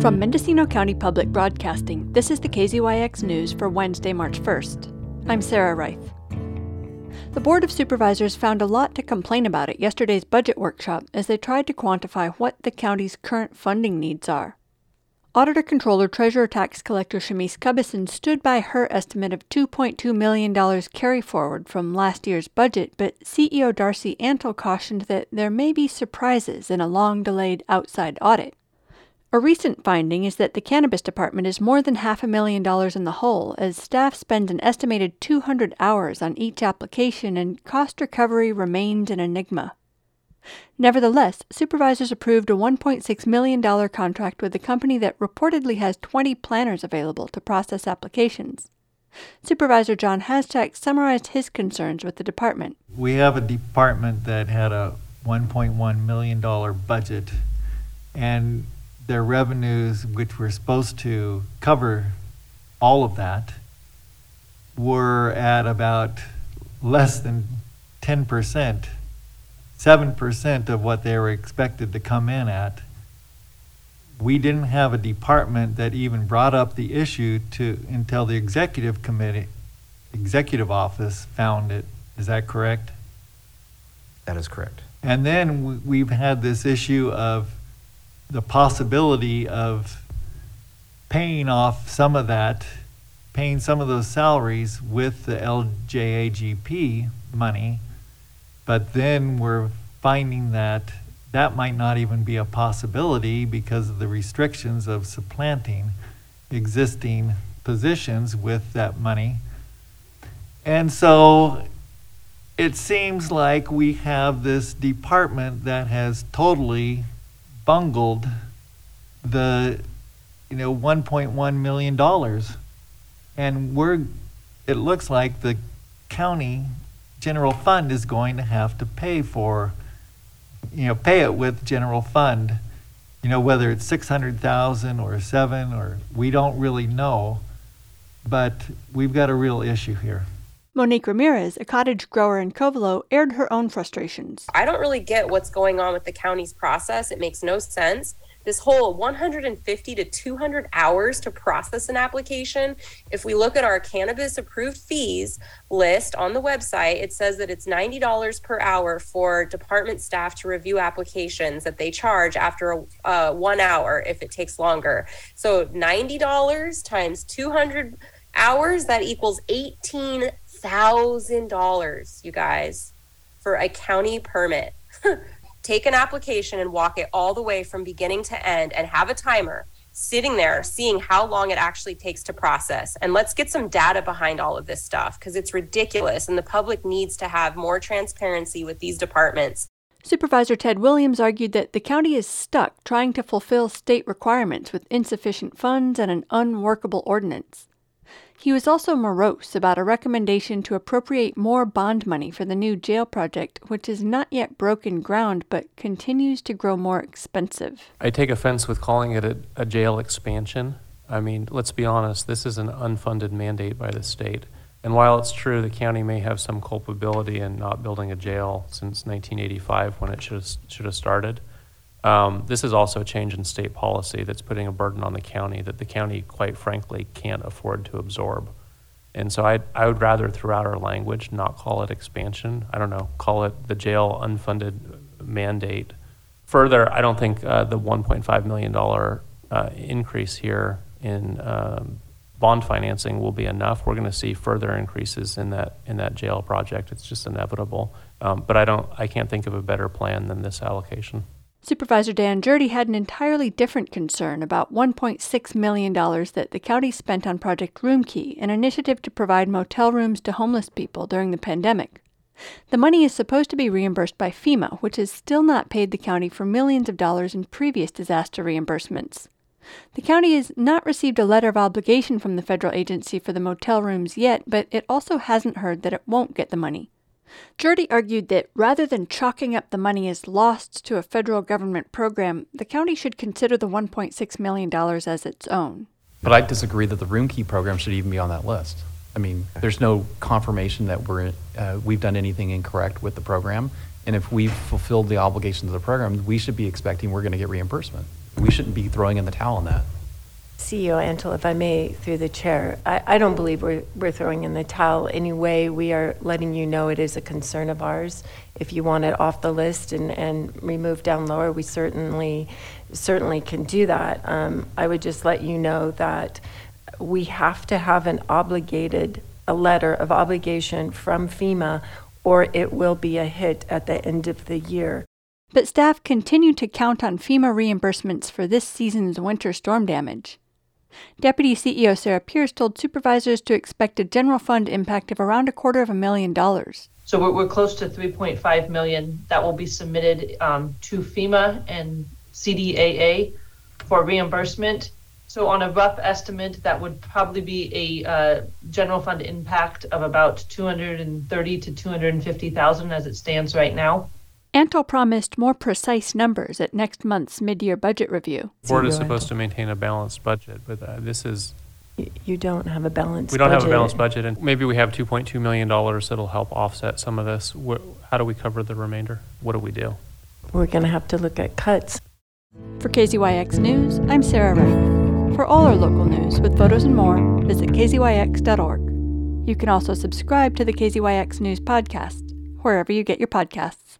From Mendocino County Public Broadcasting, this is the KZYX News for Wednesday, March 1st. I'm Sarah Reith. The Board of Supervisors found a lot to complain about at yesterday's budget workshop as they tried to quantify what the county's current funding needs are. Auditor Controller Treasurer Tax Collector Chamise Cubbison stood by her estimate of $2.2 million carry forward from last year's budget, but CEO Darcie Antle cautioned that there may be surprises in a long delayed outside audit. A recent finding is that the Cannabis Department is more than half a million dollars in the hole, as staff spend an estimated 200 hours on each application and cost recovery remains an enigma. Nevertheless, supervisors approved a $1.6 million contract with a company that reportedly has 20 planners available to process applications. Supervisor John Haschak summarized his concerns with the department. We have a department that had a $1.1 million budget, and their revenues, which were supposed to cover all of that, were at about less than 10%, 7% of what they were expected to come in at. We didn't have a department that even brought up the issue to until the executive committee, executive office found it. Is that correct? That is correct. And then we- we've had this issue of the possibility of paying off some of that, paying some of those salaries with the LJAGP money. But then we're finding that that might not even be a possibility because of the restrictions of supplanting existing positions with that money. And so it seems like we have this department that has totally bungled the you know 1.1 million dollars. And we're it looks like the county general fund is going to have to pay for you know pay it with general fund. You know whether it's 600,000 or 7 or we don't really know. But we've got a real issue here Monique Ramirez, a cottage grower in Covelo, aired her own frustrations. I don't really get what's going on with the county's process. It makes no sense. This whole 150 to 200 hours to process an application. If we look at our cannabis approved fees list on the website, it says that it's $90 per hour for department staff to review applications that they charge after a, uh, one hour if it takes longer. So $90 times 200 hours, that equals 18 thousand dollars, you guys, for a county permit. Take an application and walk it all the way from beginning to end and have a timer sitting there seeing how long it actually takes to process. And let's get some data behind all of this stuff because it's ridiculous and the public needs to have more transparency with these departments. Supervisor Ted Williams argued that the county is stuck trying to fulfill state requirements with insufficient funds and an unworkable ordinance. He was also morose about a recommendation to appropriate more bond money for the new jail project, which has not yet broken ground but continues to grow more expensive. I take offense with calling it a, a jail expansion. I mean, let's be honest, this is an unfunded mandate by the state. And while it's true the county may have some culpability in not building a jail since 1985 when it should have, should have started, um, this is also a change in state policy that's putting a burden on the county that the county, quite frankly, can't afford to absorb. And so I, I would rather, throughout our language, not call it expansion. I don't know, call it the jail unfunded mandate. Further, I don't think uh, the $1.5 million uh, increase here in um, bond financing will be enough. We're going to see further increases in that in that jail project. It's just inevitable. Um, but I don't, I can't think of a better plan than this allocation. Supervisor Dan Gjerde had an entirely different concern about $1.6 million that the county spent on Project Roomkey, an initiative to provide motel rooms to homeless people during the pandemic. The money is supposed to be reimbursed by FEMA, which has still not paid the county for millions of dollars in previous disaster reimbursements. The county has not received a letter of obligation from the federal agency for the motel rooms yet, but it also hasn't heard that it won't get the money. Gjerde argued that rather than chalking up the money as lost to a federal government program, the county should consider the $1.6 million as its own. But I disagree that the room key program should even be on that list. I mean, there's no confirmation that we're, uh, we've done anything incorrect with the program. And if we've fulfilled the obligations of the program, we should be expecting we're going to get reimbursement. We shouldn't be throwing in the towel on that. CEO Antle, if I may, through the chair, I, I don't believe we're, we're throwing in the towel anyway. We are letting you know it is a concern of ours. If you want it off the list and, and removed down lower, we certainly, certainly can do that. Um, I would just let you know that we have to have an obligated, a letter of obligation from FEMA, or it will be a hit at the end of the year. But staff continue to count on FEMA reimbursements for this season's winter storm damage. Deputy CEO Sarah Pierce told supervisors to expect a general fund impact of around a quarter of a million dollars. So we're, we're close to 3.5 million that will be submitted um, to FEMA and CDAA for reimbursement. So on a rough estimate, that would probably be a uh, general fund impact of about 230 to 250,000 as it stands right now. Antle promised more precise numbers at next month's mid-year budget review. The board is supposed to maintain a balanced budget, but uh, this is, You- You don't have a balanced we don't have a budget. balanced budget, and maybe we have $2.2 million that'll help offset some of this. How do we cover the remainder? What do we do? We're going to have to look at cuts. For KZYX News, I'm Sarah Wright. For all our local news with photos and more, visit kzyx.org. You can also subscribe to the KZYX News podcast, wherever you get your podcasts.